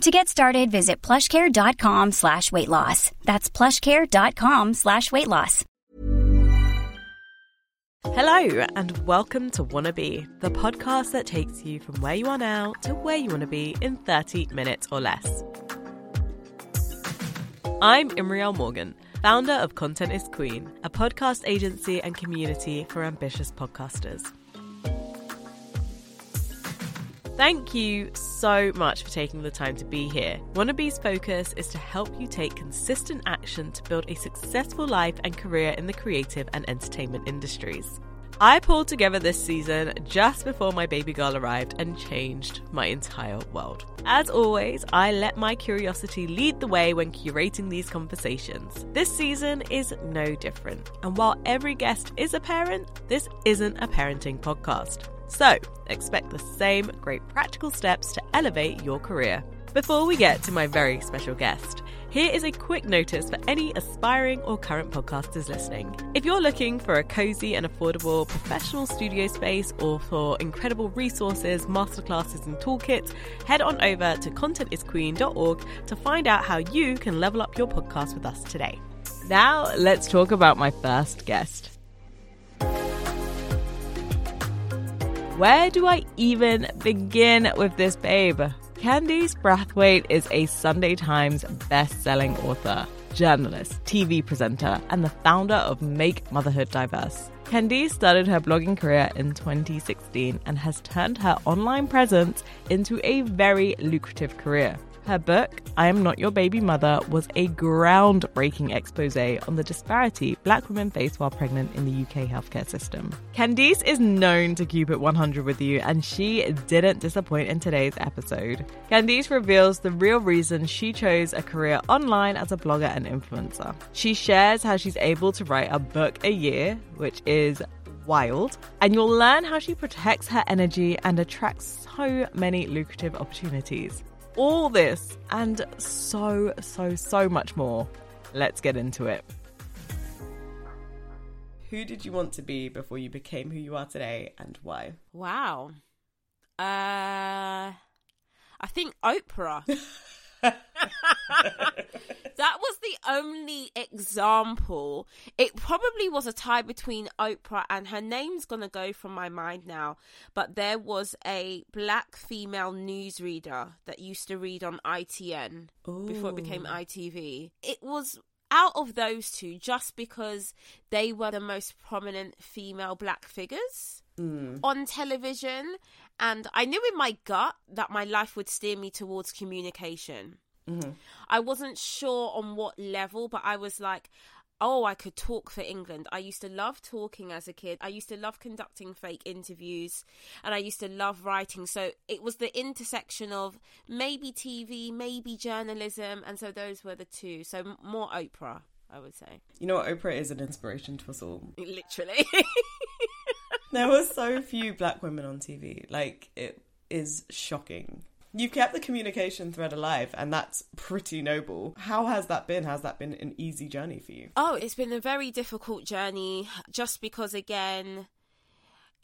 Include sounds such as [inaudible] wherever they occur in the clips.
To get started, visit plushcare.com slash weight loss. That's plushcare.com slash weight loss. Hello, and welcome to Wannabe, the podcast that takes you from where you are now to where you want to be in 30 minutes or less. I'm Imriel Morgan, founder of Content is Queen, a podcast agency and community for ambitious podcasters. Thank you so much for taking the time to be here. Wannabe's focus is to help you take consistent action to build a successful life and career in the creative and entertainment industries. I pulled together this season just before my baby girl arrived and changed my entire world. As always, I let my curiosity lead the way when curating these conversations. This season is no different, and while every guest is a parent, this isn't a parenting podcast. So, expect the same great practical steps to elevate your career. Before we get to my very special guest, here is a quick notice for any aspiring or current podcasters listening. If you're looking for a cozy and affordable professional studio space or for incredible resources, masterclasses, and toolkits, head on over to contentisqueen.org to find out how you can level up your podcast with us today. Now, let's talk about my first guest. Where do I even begin with this babe? Candice Brathwaite is a Sunday Times best-selling author, journalist, TV presenter, and the founder of Make Motherhood Diverse. Candice started her blogging career in 2016 and has turned her online presence into a very lucrative career. Her book, I Am Not Your Baby Mother, was a groundbreaking expose on the disparity black women face while pregnant in the UK healthcare system. Candice is known to keep it 100 with you, and she didn't disappoint in today's episode. Candice reveals the real reason she chose a career online as a blogger and influencer. She shares how she's able to write a book a year, which is wild, and you'll learn how she protects her energy and attracts so many lucrative opportunities all this and so, so, so much more. Let's get into it. Who did you want to be before you became who you are today and why? Wow. Uh I think Oprah. [laughs] that was the only example. It probably was a tie between Oprah and her name's gonna go from my mind now. But there was a black female newsreader that used to read on ITN Ooh. before it became oh. ITV. It was out of those two just because they were the most prominent female black figures mm. on television and I knew in my gut that my life would steer me towards communication. Mm-hmm. I wasn't sure on what level, but I was like, oh, I could talk for England. I used to love talking as a kid. I used to love conducting fake interviews and I used to love writing. So it was the intersection of maybe TV, maybe journalism. And so those were the two. So more Oprah, I would say. You know what? Oprah is an inspiration to us all. [laughs] Literally. [laughs] there were so few black women on TV. Like, it is shocking. You've kept the communication thread alive, and that's pretty noble. How has that been? Has that been an easy journey for you? Oh, it's been a very difficult journey just because, again,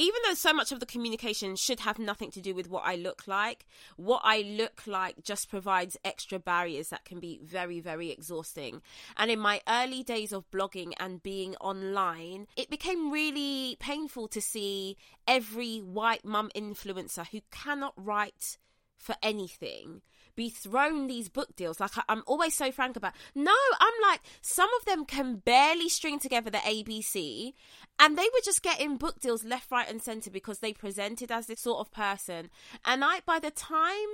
even though so much of the communication should have nothing to do with what I look like, what I look like just provides extra barriers that can be very, very exhausting. And in my early days of blogging and being online, it became really painful to see every white mum influencer who cannot write for anything be thrown these book deals. Like I, am always so frank about. No, I'm like some of them can barely string together the ABC, and they were just getting book deals left, right, and centre because they presented as this sort of person. And I, by the time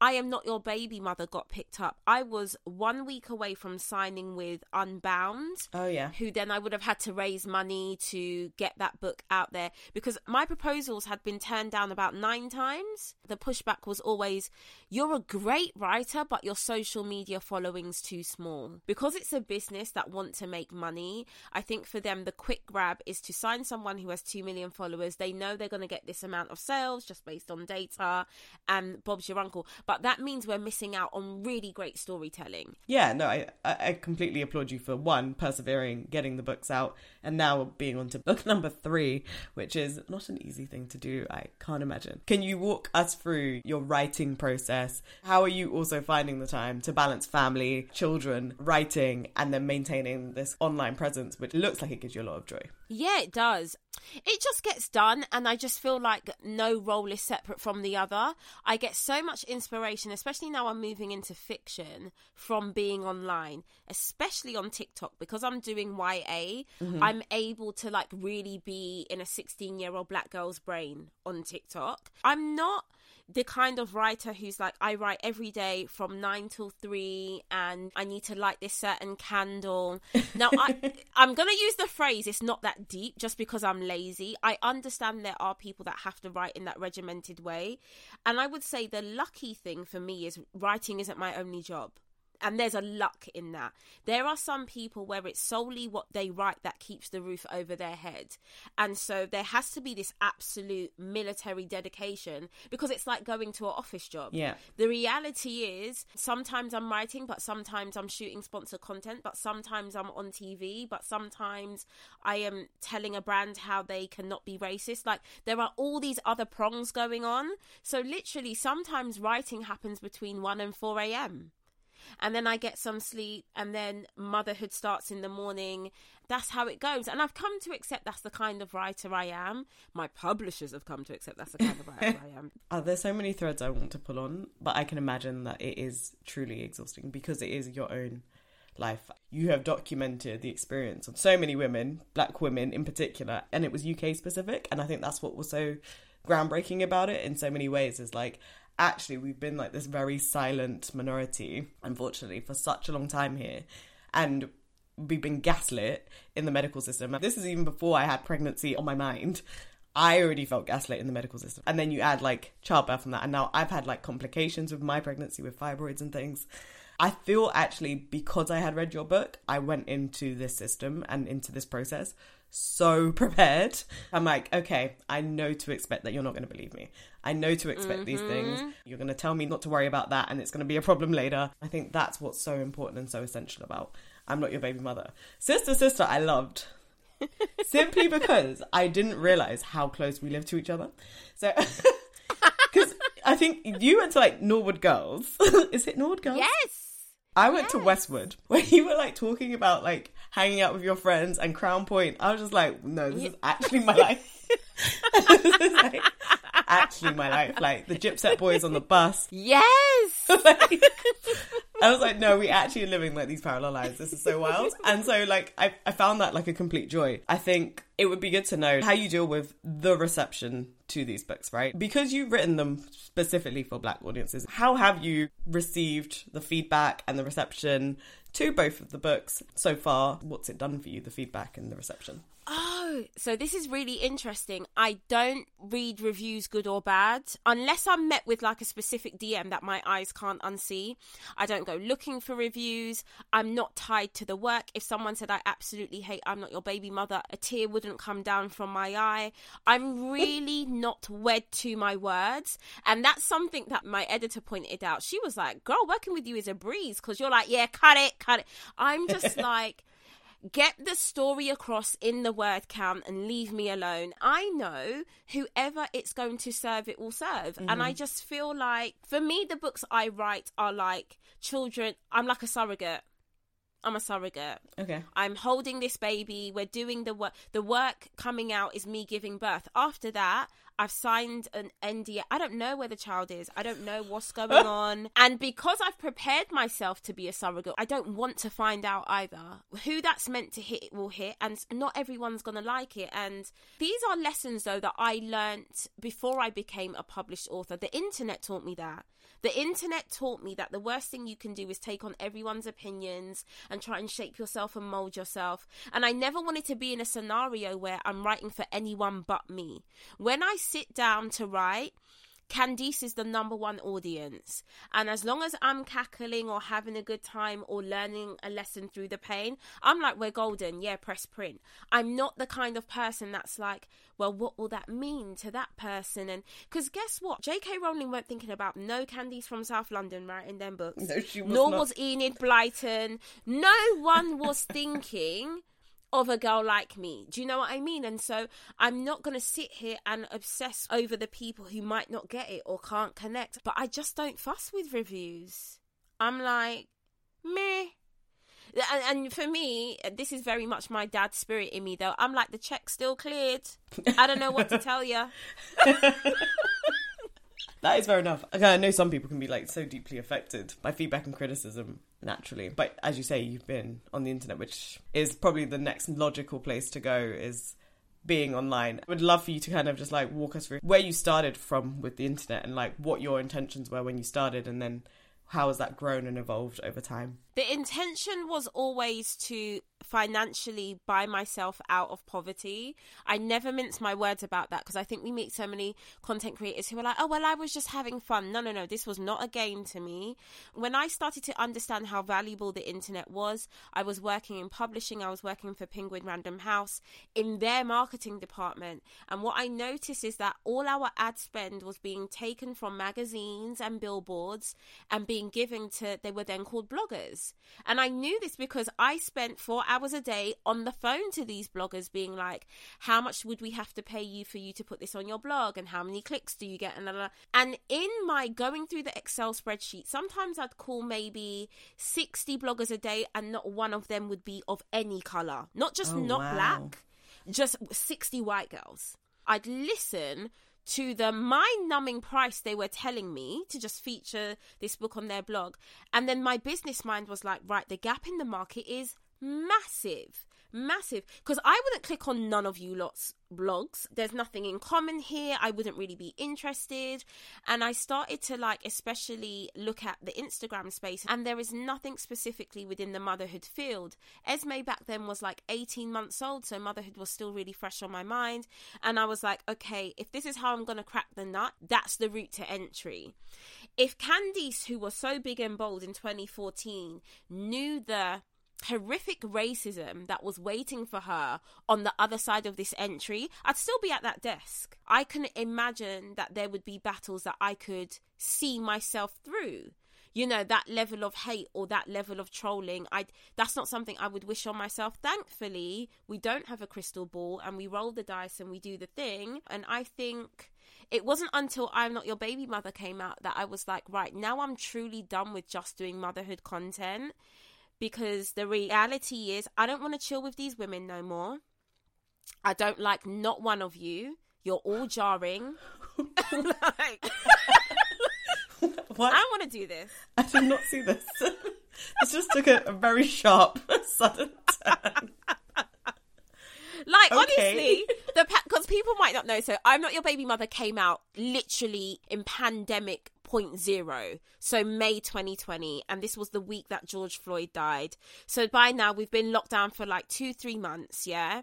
I am not your baby mother got picked up, I was one week away from signing with Unbound. Oh yeah, who then I would have had to raise money to get that book out there because my proposals had been turned down about nine times. The pushback was always, "You're a great." Great writer, but your social media following's too small. Because it's a business that want to make money, I think for them, the quick grab is to sign someone who has 2 million followers. They know they're going to get this amount of sales just based on data, and Bob's your uncle. But that means we're missing out on really great storytelling. Yeah, no, I, I completely applaud you for one, persevering, getting the books out, and now being on to book [laughs] number three, which is not an easy thing to do. I can't imagine. Can you walk us through your writing process? How are you also finding the time to balance family, children, writing, and then maintaining this online presence, which looks like it gives you a lot of joy? Yeah, it does. It just gets done, and I just feel like no role is separate from the other. I get so much inspiration, especially now I'm moving into fiction, from being online, especially on TikTok because I'm doing YA. Mm-hmm. I'm able to like really be in a 16 year old black girl's brain on TikTok. I'm not the kind of writer who's like, I write every day from nine till three, and I need to light this certain candle. [laughs] Now, I, I'm going to use the phrase, it's not that deep just because I'm lazy. I understand there are people that have to write in that regimented way. And I would say the lucky thing for me is writing isn't my only job and there's a luck in that. There are some people where it's solely what they write that keeps the roof over their head. And so there has to be this absolute military dedication because it's like going to an office job. Yeah. The reality is sometimes I'm writing, but sometimes I'm shooting sponsored content, but sometimes I'm on TV, but sometimes I am telling a brand how they cannot be racist. Like there are all these other prongs going on. So literally sometimes writing happens between 1 and 4 a.m and then I get some sleep, and then motherhood starts in the morning. That's how it goes. And I've come to accept that's the kind of writer I am. My publishers have come to accept that's the kind of writer I am. [laughs] Oh, there's so many threads I want to pull on, but I can imagine that it is truly exhausting because it is your own life. You have documented the experience of so many women, black women in particular, and it was UK specific. And I think that's what was so groundbreaking about it in so many ways is like actually we've been like this very silent minority, unfortunately, for such a long time here. And we've been gaslit in the medical system. This is even before I had pregnancy on my mind. I already felt gaslit in the medical system. And then you add like childbirth from that. And now I've had like complications with my pregnancy with fibroids and things. I feel actually because I had read your book, I went into this system and into this process so [laughs] prepared. I'm like, okay, I know to expect that you're not going to believe me. I know to expect mm-hmm. these things. You're going to tell me not to worry about that and it's going to be a problem later. I think that's what's so important and so essential about I'm not your baby mother. Sister, sister, I loved. [laughs] Simply because I didn't realize how close we live to each other. So, [laughs] because I think you went to like Norwood Girls. Is it Norwood Girls? Yes. I went yes. to Westwood [laughs] where you were like talking about like hanging out with your friends and Crown Point. I was just like, no, this is actually my life. this [laughs] is [laughs] like actually my life. Like the Gypset boys on the bus. Yes. like, I was like, no, we actually are living like these parallel lives. This is so wild. And so like I, I found that like a complete joy. I think it would be good to know how you deal with the reception to these books, right? Because you've written them specifically for black audiences. How have you received the feedback and the reception to both of the books so far? What's it done for you, the feedback and the reception? Oh, so this is really interesting. I don't read reviews, good or bad, unless I'm met with like a specific DM that my eyes can't unsee. I don't go looking for reviews. I'm not tied to the work. If someone said, I absolutely hate I'm Not Your Baby Mother, a tear wouldn't come down from my eye. I'm really [laughs] not wed to my words. And that's something that my editor pointed out. She was like, Girl, working with you is a breeze because you're like, Yeah, cut it, cut it. I'm just [laughs] like, get the story across in the word count and leave me alone. I know whoever it's going to serve, it will serve. Mm-hmm. And I mm-hmm. just feel like, for me, the books I write are like children. I'm like a surrogate. I'm a surrogate. Okay. I'm holding this baby. We're doing the work. The work coming out is me giving birth. After that, I've signed an NDA. I don't know where the child is. I don't know what's [laughs] going on. And because I've prepared myself to be a surrogate, I don't want to find out either. Who that's meant to hit will hit, and not everyone's going to like it. And these are lessons, though, that I learnt before I became a published author. The internet taught me that. The internet taught me that the worst thing you can do is take on everyone's opinions and try and shape yourself and mold yourself. And I never wanted to be in a scenario where I'm writing for anyone but me. When I sit down to write, Candice is the number one audience. And as long as I'm cackling or having a good time or learning a lesson through the pain, I'm like, we're golden. Yeah, press print. I'm not the kind of person that's like, well, what will that mean to that person? And because guess what? J.K. Rowling weren't thinking about no Candice from South London writing them books. No, she was Nor not. was Enid Blyton. No one was [laughs] thinking of a girl like me. Do you know what I mean? And so I'm not going to sit here and obsess over the people who might not get it or can't connect. But I just don't fuss with reviews. I'm like, meh. And, and for me, this is very much my dad's spirit in me, though. I'm like, the check still cleared. I don't know what to tell you. [laughs] That is fair enough. Okay, I know some people can be like so deeply affected by feedback and criticism naturally, but as you say, you've been on the internet, which is probably the next logical place to go. Is being online. I would love for you to kind of just like walk us through where you started from with the internet and like what your intentions were when you started, and then how has that grown and evolved over time. The intention was always to financially buy myself out of poverty. I never mince my words about that because I think we meet so many content creators who are like, oh, well, I was just having fun. No, no, no, this was not a game to me. When I started to understand how valuable the internet was, I was working in publishing, I was working for Penguin Random House in their marketing department. And what I noticed is that all our ad spend was being taken from magazines and billboards and being given to, they were then called bloggers. And I knew this because I spent four hours a day on the phone to these bloggers, being like, "How much would we have to pay you for you to put this on your blog? And how many clicks do you get?" And blah, blah. and in my going through the Excel spreadsheet, sometimes I'd call maybe sixty bloggers a day, and not one of them would be of any color, not just Oh, not wow. black, just sixty white girls. I'd listen to the mind numbing price they were telling me to just feature this book on their blog. And then my business mind was like, right, the gap in the market is massive. Massive. Because I wouldn't click on none of you lots' blogs. There's nothing in common here. I wouldn't really be interested. And I started to like, especially look at the Instagram space, and there is nothing specifically within the motherhood field. Esme back then was like 18 months old, so motherhood was still really fresh on my mind. And I was like, okay, if this is how I'm going to crack the nut, that's the route to entry. If Candice, who was so big and bold in 2014, knew the horrific racism that was waiting for her on the other side of this entry, I'd still be at that desk. I can imagine that there would be battles that I could see myself through. You know, that level of hate or that level of trolling, I that's not something I would wish on myself. Thankfully, we don't have a crystal ball and we roll the dice and we do the thing. And I think it wasn't until I'm Not Your Baby Mother came out that I was like, right, now I'm truly done with just doing motherhood content because the reality is I don't want to chill with these women no more. I don't like not one of you. You're all jarring. [laughs] like, [laughs] What? I want to do this. I did not see this. [laughs] this just took a, a very sharp, sudden turn. Like Okay. honestly, the because people might not know. So, I'm not your baby mother came out literally in pandemic point zero, so May 2020, and this was the week that George Floyd died. So by now we've been locked down for like two, three months, yeah,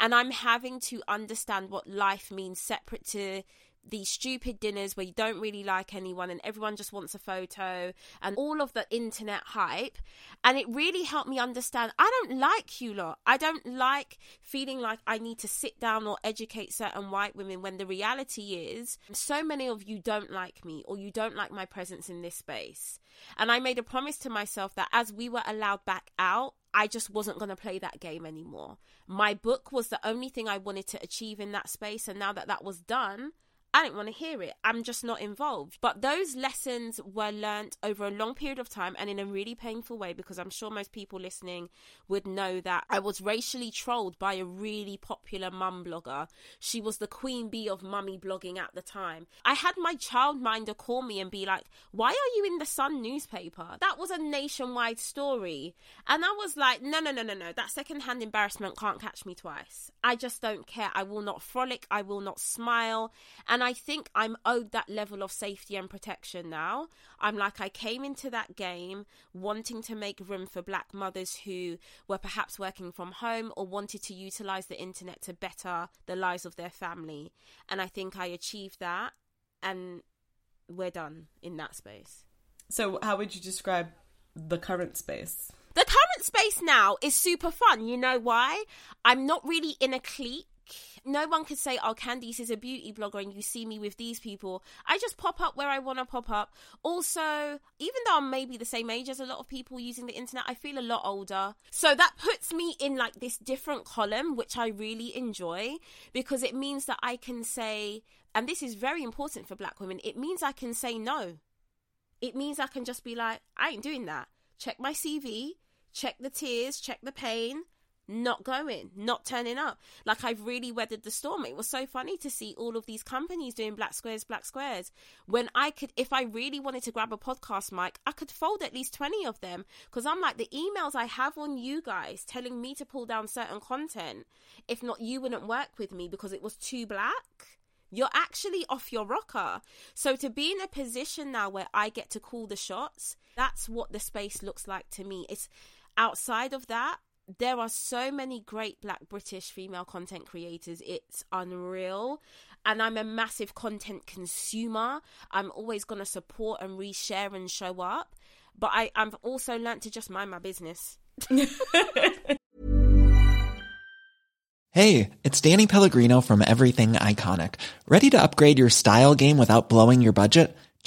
and I'm having to understand what life means separate to these stupid dinners where you don't really like anyone and everyone just wants a photo and all of the internet hype. And it really helped me understand I don't like you lot. I don't like feeling like I need to sit down or educate certain white women when the reality is so many of you don't like me or you don't like my presence in this space. And I made a promise to myself that as we were allowed back out, I just wasn't going to play that game anymore. My book was the only thing I wanted to achieve in that space. And now that that was done, I didn't want to hear it. I'm just not involved. But those lessons were learnt over a long period of time and in a really painful way because I'm sure most people listening would know that I was racially trolled by a really popular mum blogger. She was the queen bee of mummy blogging at the time. I had my childminder call me and be like, Why are you in the Sun newspaper? That was a nationwide story. And I was like, No, no, no, no, no. That secondhand embarrassment can't catch me twice. I just don't care. I will not frolic. I will not smile. And I think I'm owed that level of safety and protection now. I'm like, I came into that game wanting to make room for black mothers who were perhaps working from home or wanted to utilize the internet to better the lives of their family. And I think I achieved that. And we're done in that space. So, how would you describe the current space? The current space now is super fun. You know why? I'm not really in a clique. No one could say, oh, Candice is a beauty blogger and you see me with these people. I just pop up where I want to pop up. Also, even though I'm maybe the same age as a lot of people using the internet, I feel a lot older. So that puts me in like this different column, which I really enjoy because it means that I can say, and this is very important for black women, it means I can say no. It means I can just be like, I ain't doing that. Check my CV, check the tears, check the pain, not going, not turning up. Like I've really weathered the storm. It was so funny to see all of these companies doing black squares, black squares. When I could, if I really wanted to grab a podcast mic, I could fold at least 20 of them. Because I'm like, the emails I have on you guys telling me to pull down certain content, if not, you wouldn't work with me because it was too black. You're actually off your rocker. So to be in a position now where I get to call the shots, that's what the space looks like to me. It's outside of that, there are so many great black British female content creators. It's unreal. And I'm a massive content consumer. I'm always going to support and reshare and show up. But I, I've also learned to just mind my business. [laughs] hey, it's Danny Pellegrino from Everything Iconic. Ready to upgrade your style game without blowing your budget?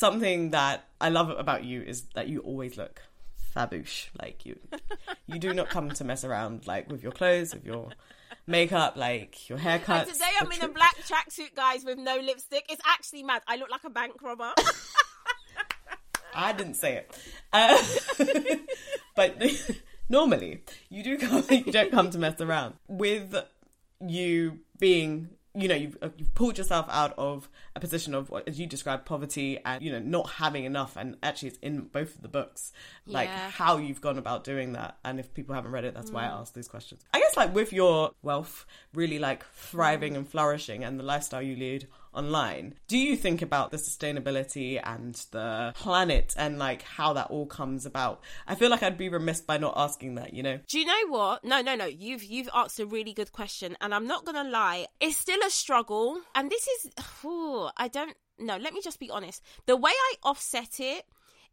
Something that I love about you is that you always look faboosh. Like you, you do not come to mess around like with your clothes, with your makeup, like your haircut. Today I'm in a black tracksuit, guys, with no lipstick. It's actually mad. I look like a bank robber. [laughs] I didn't say it, uh, [laughs] but [laughs] normally you do come. You don't come to mess around with you being you know you've, uh, you've pulled yourself out of a position of as you described poverty and you know not having enough. And actually it's in both of the books like Yeah. how you've gone about doing that. And if people haven't read it that's why i mm. asked these questions. I guess like with your wealth really like thriving mm. and flourishing and the lifestyle you lead online do you think about the sustainability and the planet and like how that all comes about i feel like i'd be remiss by not asking that you know Do you know what? No, no, no. You've you've asked a really good question, and I'm not gonna lie. It's still a struggle, and this is. I don't. No, let me just be honest. The way I offset it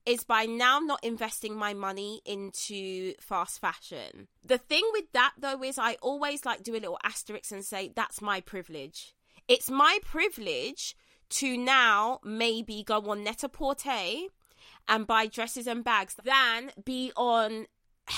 is by now not investing my money into fast fashion. The thing with that though is I always like do a little asterisk and say that's my privilege. It's my privilege to now maybe go on Net-a-Porter and buy dresses and bags than be on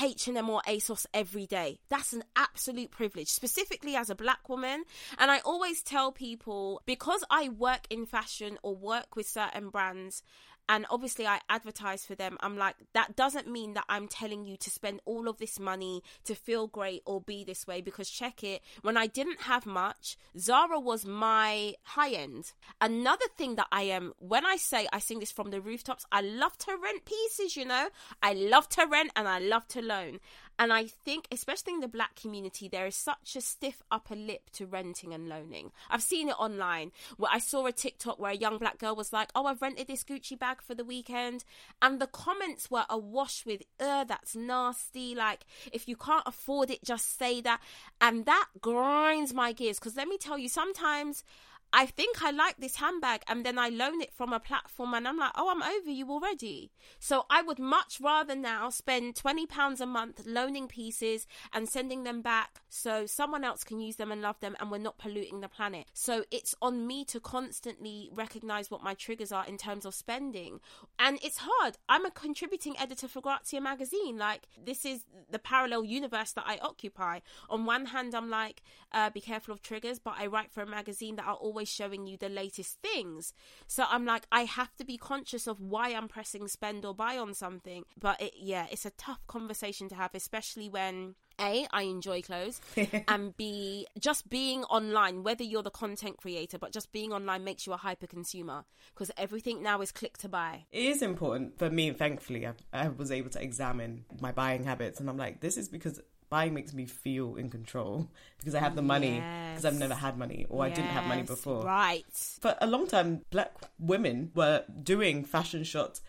H&M or ASOS every day. That's an absolute privilege, specifically as a black woman. And I always tell people because I work in fashion or work with certain brands and obviously I advertise for them, I'm like, that doesn't mean that I'm telling you to spend all of this money to feel great or be this way because check it, when I didn't have much, Zara was my high end. Another thing that I am, when I say I sing this from the rooftops, I love to rent pieces, you know? I love to rent and I love to loan. And I think, especially in the black community, there is such a stiff upper lip to renting and loaning. I've seen it online where I saw a TikTok where a young black girl was like, Oh, I've rented this Gucci bag for the weekend. And the comments were awash with, Ugh, that's nasty. Like, if you can't afford it, just say that. And that grinds my gears. Because let me tell you, sometimes I think I like this handbag, and then I loan it from a platform, and I'm like, oh, I'm over you already. So I would much rather now spend £20 a month loaning pieces and sending them back so someone else can use them and love them, and we're not polluting the planet. So it's on me to constantly recognize what my triggers are in terms of spending. And it's hard. I'm a contributing editor for Grazia magazine. Like, this is the parallel universe that I occupy. On one hand, I'm like, uh, be careful of triggers, but I write for a magazine that are always showing you the latest things. So I'm like, I have to be conscious of why I'm pressing spend or buy on something. But it, yeah, it's a tough conversation to have, especially when a, I enjoy clothes, [laughs] and B, just being online, whether you're the content creator, but just being online makes you a hyper consumer because everything now is click to buy. It is important for me, thankfully, I, I was able to examine my buying habits, and I'm like, this is because buying makes me feel in control because I have the money because I've never had money or I didn't have money before. Right. For a long time, black women were doing fashion shots,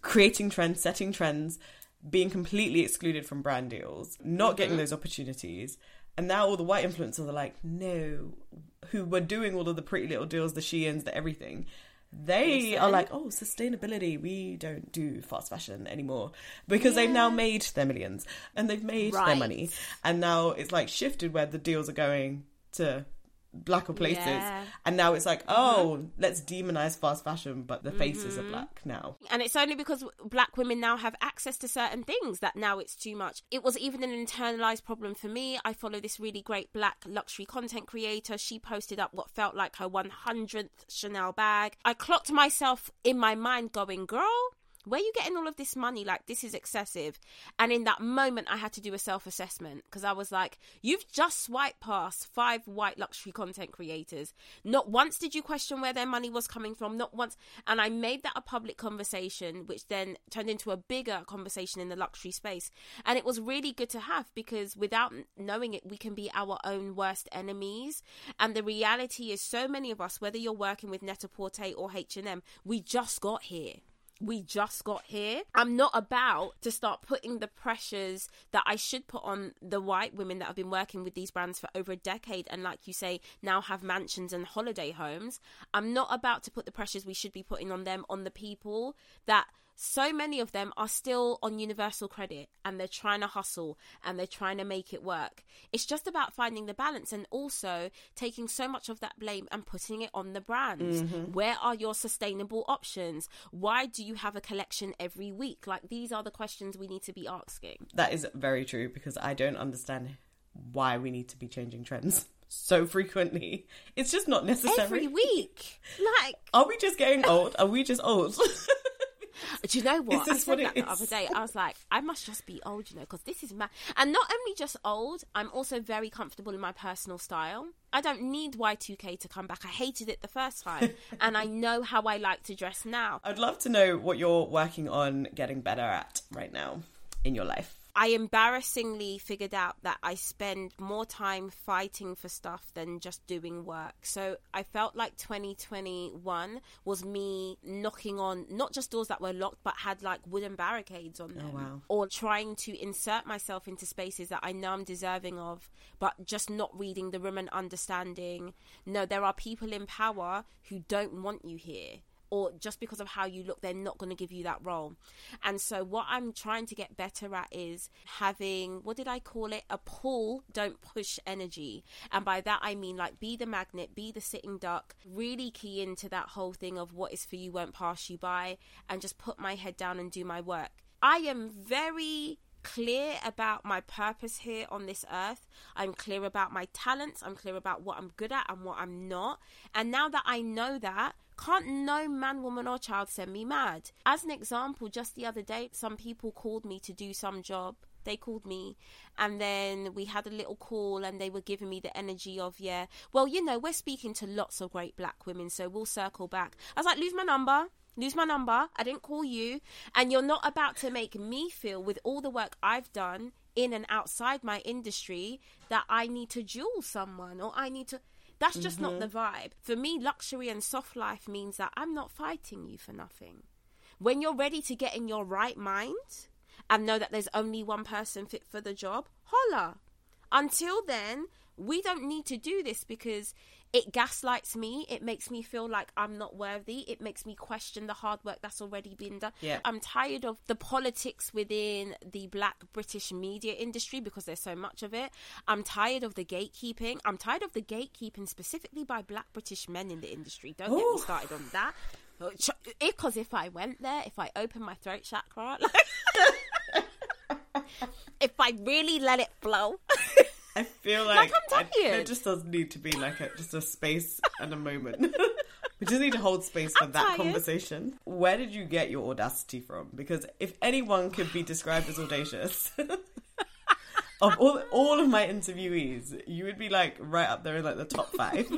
creating trends, setting trends, being completely excluded from brand deals, not getting mm-hmm. those opportunities. And now all the white influencers are like, no, who were doing all of the pretty little deals, the Sheins, the everything. They are like, oh, sustainability. We don't do fast fashion anymore because they've now made their millions and they've made their money. And now it's like shifted where the deals are going to blacker places. Yeah. And now it's like, oh, let's demonize fast fashion, but the faces Mm-hmm. are black now. And it's only because black women now have access to certain things that now it's too much. It was even an internalized problem for me. I follow this really great black luxury content creator. She posted up what felt like her 100th Chanel bag. I clocked myself in my mind going, girl, where you getting all of this money? Like, this is excessive. And in that moment, I had to do a self assessment because I was like, you've just swiped past five white luxury content creators. Not once did you question where their money was coming from, not once. And I made that a public conversation, which then turned into a bigger conversation in the luxury space. And it was really good to have because without knowing it, we can be our own worst enemies. And the reality is, so many of us, whether you're working with Net-a-Porter or H&M, we just got here we just got here. I'm not about to start putting the pressures that I should put on the white women that have been working with these brands for over a decade and, like you say, now have mansions and holiday homes. I'm not about to put the pressures we should be putting on them on the people that so many of them are still on universal credit and they're trying to hustle and they're trying to make it work. It's just about finding the balance and also taking so much of that blame and putting it on the brands. Mm-hmm. Where are your sustainable options? Why do you have a collection every week? Like these are the questions we need to be asking. That is very true because I don't understand why we need to be changing trends [laughs] so frequently. It's just not necessary. Every week. [laughs] Like Are we just getting old? Are we just old? [laughs] Do you know what? I said what that the other day. I was like, I must just be old, you know, because this is mad. And not only just old, I'm also very comfortable in my personal style. I don't need Y2K to come back. I hated it the first time, [laughs] and I know how I like to dress now. I'd love to know what you're working on getting better at right now in your life. I embarrassingly figured out that I spend more time fighting for stuff than just doing work. So I felt like 2021 was me knocking on not just doors that were locked, but had like wooden barricades on oh, them. Oh, wow. Or trying to insert myself into spaces that I know I'm deserving of, but just not reading the room and understanding. No, there are people in power who don't want you here or just because of how you look, they're not going to give you that role. And so, what I'm trying to get better at is having what did I call it? A pull, don't push energy. And by that, I mean like be the magnet, be the sitting duck, really key into that whole thing of what is for you won't pass you by, and just put my head down and do my work. I am very clear about my purpose here on this earth. I'm clear about my talents. I'm clear about what I'm good at and what I'm not. And now that I know that, can't no man, woman, or child send me mad. As an example, just the other day, some people called me to do some job. They called me, and then we had a little call, and they were giving me the energy of, yeah, well, you know, we're speaking to lots of great black women, so we'll circle back. I was like, lose my number lose my number. I didn't call you. And you're not about to make me feel, with all the work I've done in and outside my industry, that I need to jewel someone or I need to. That's just not mm-hmm. the vibe. For me, luxury and soft life means that I'm not fighting you for nothing. When you're ready to get in your right mind and know that there's only one person fit for the job, holla. Until then, we don't need to do this because it gaslights me. It makes me feel like I'm not worthy. It makes me question the hard work that's already been done. Yeah. I'm tired of the politics within the black British media industry because there's so much of it. I'm tired of the gatekeeping. I'm tired of the gatekeeping specifically by black British men in the industry. Don't get Ooh. me started on that. Because if I went there, if I opened my throat chakra, [laughs] like, [laughs] if I really let it flow, [laughs] I feel like, I'm I- there just does need to be like a, just a space and a moment. [laughs] we just need to hold space for I'm that tired. conversation. Where did you get your audacity from? Because if anyone could be described as audacious, [laughs] of all all of my interviewees, you would be like right up there in like the top five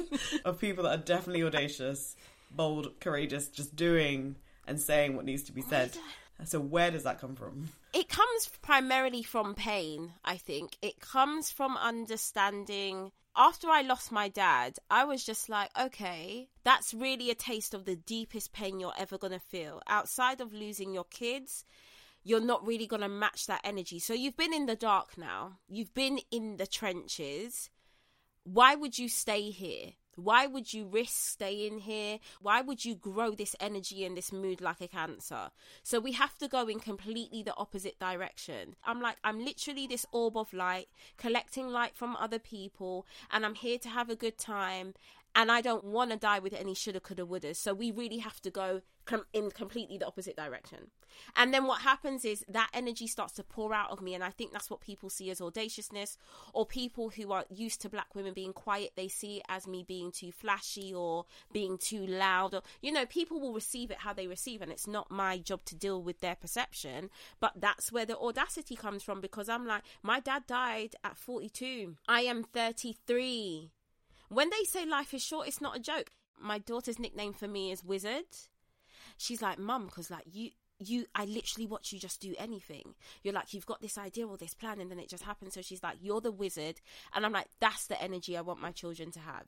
of people that are definitely audacious, bold, courageous, just doing and saying what needs to be said. So where does that come from? It comes primarily from pain, I think. It comes from understanding. After I lost my dad, I was just like, okay, that's really a taste of the deepest pain you're ever going to feel. Outside of losing your kids, you're not really going to match that energy. So you've been in the dark now, you've been in the trenches. Why would you stay here? Why would you risk staying here? Why would you grow this energy and this mood like a cancer? So we have to go in completely the opposite direction. I'm like, I'm literally this orb of light, collecting light from other people, and I'm here to have a good time. And I don't want to die with any shoulda, coulda, woulda. So we really have to go com- in completely the opposite direction. And then what happens is that energy starts to pour out of me. And I think that's what people see as audaciousness, or people who are used to black women being quiet, they see it as me being too flashy or being too loud. Or, you know, people will receive it how they receive, and it's not my job to deal with their perception. But that's where the audacity comes from because I'm like, my dad died at 42, I am 33. When they say life is short, it's not a joke. My daughter's nickname for me is Wizard. She's like, Mum, because like you, you, I literally watch you just do anything. You're like, you've got this idea or this plan, and then it just happens. So she's like, You're the wizard. And I'm like, That's the energy I want my children to have.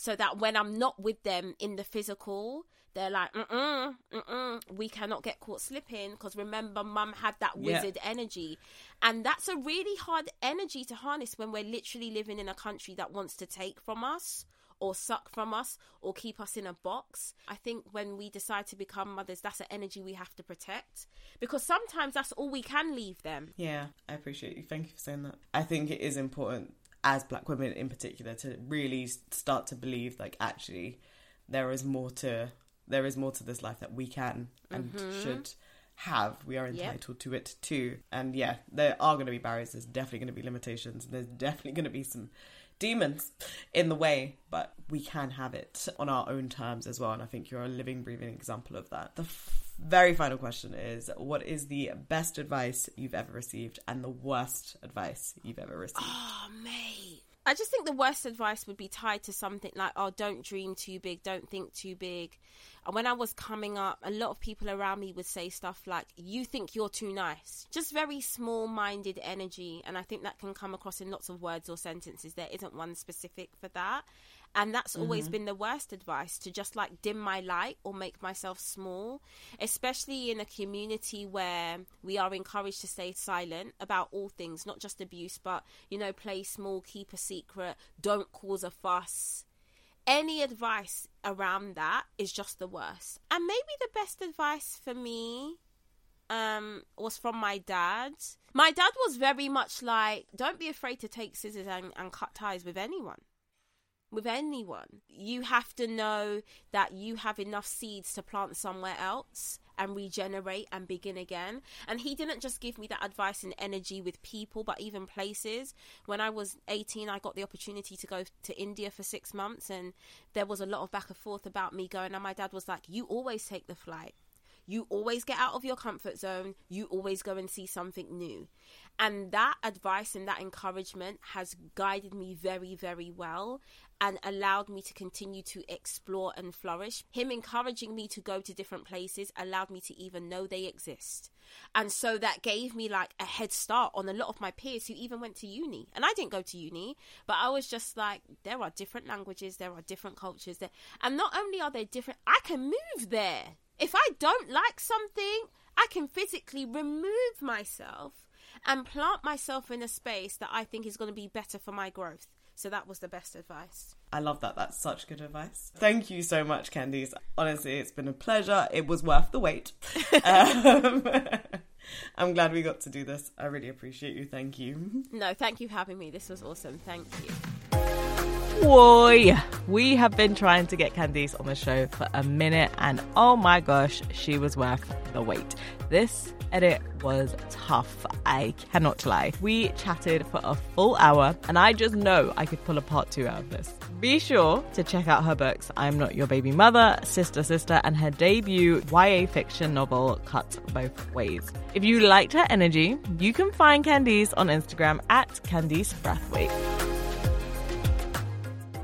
So that when I'm not with them in the physical, they're like, mm-mm, mm-mm, we cannot get caught slipping because remember, mum had that Yeah. wizard energy. And that's a really hard energy to harness when we're literally living in a country that wants to take from us or suck from us or keep us in a box. I think when we decide to become mothers, that's an energy we have to protect because sometimes that's all we can leave them. Yeah, I appreciate you. Thank you for saying that. I think it is important as black women in particular to really start to believe like actually there is more to there is more to this life that we can and mm-hmm. should have. We are Yep. entitled to it too. And yeah, there are going to be barriers. There's definitely going to be limitations. There's definitely going to be some demons in the way, but we can have it on our own terms as well. And I think you're a living, breathing example of that. The f- very final question is what is the best advice you've ever received and the worst advice you've ever received? Oh, mate. I just think the worst advice would be tied to something like, oh, don't dream too big, don't think too big. And when I was coming up, a lot of people around me would say stuff like, you think you're too nice. Just very small minded energy. And I think that can come across in lots of words or sentences. There isn't one specific for that. And that's always been the worst advice to just like dim my light or make myself small, especially in a community where we are encouraged to stay silent about all things, not just abuse, but, you know, play small, keep a secret, don't cause a fuss. Any advice around that is just the worst. And maybe the best advice for me um was from my dad. My dad was very much like, don't be afraid to take scissors and, and cut ties with anyone with anyone. You have to know that you have enough seeds to plant somewhere else and regenerate and begin again. And he didn't just give me that advice and energy with people, but even places. When I was 18, I got the opportunity to go to India for six months, and there was a lot of back and forth about me going. And my dad was like, You always take the flight. You always get out of your comfort zone. You always go and see something new. And that advice and that encouragement has guided me very, very well and allowed me to continue to explore and flourish. Him encouraging me to go to different places allowed me to even know they exist. And so that gave me like a head start on a lot of my peers who even went to uni. And I didn't go to uni, but I was just like, there are different languages, there are different cultures there. And not only are they different, I can move there. If I don't like something, I can physically remove myself and plant myself in a space that I think is going to be better for my growth. So that was the best advice. I love that. That's such good advice. Thank you so much, Candice. Honestly, it's been a pleasure. It was worth the wait. [laughs] um, [laughs] I'm glad we got to do this. I really appreciate you. Thank you. No, thank you for having me. This was awesome. Thank you. Boy, we have been trying to get Candice on the show for a minute, and oh my gosh, she was worth the wait. This edit was tough, I cannot lie. We chatted for a full hour, and I just know I could pull a part two out of this. Be sure to check out her books, I'm Not Your Baby Mother, Sister Sister, and her debut YA fiction novel, Cut Both Ways. If you liked her energy, you can find Candice on Instagram at Candice Brathwaite.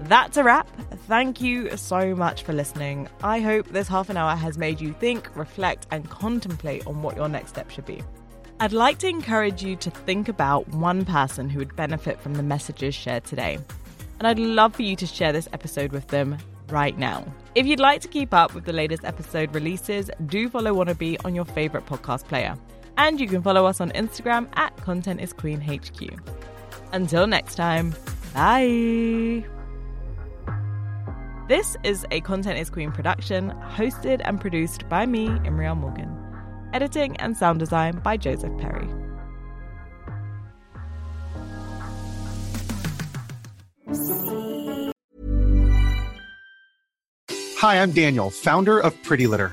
That's a wrap. Thank you so much for listening. I hope this half an hour has made you think, reflect, and contemplate on what your next step should be. I'd like to encourage you to think about one person who would benefit from the messages shared today. And I'd love for you to share this episode with them right now. If you'd like to keep up with the latest episode releases, do follow Wannabe on your favorite podcast player. And you can follow us on Instagram at Content is Queen HQ. Until next time, bye. This is a Content is Queen production, hosted and produced by me, Imriel Morgan. Editing and sound design by Joseph Perry. Hi, I'm Daniel, founder of Pretty Litter.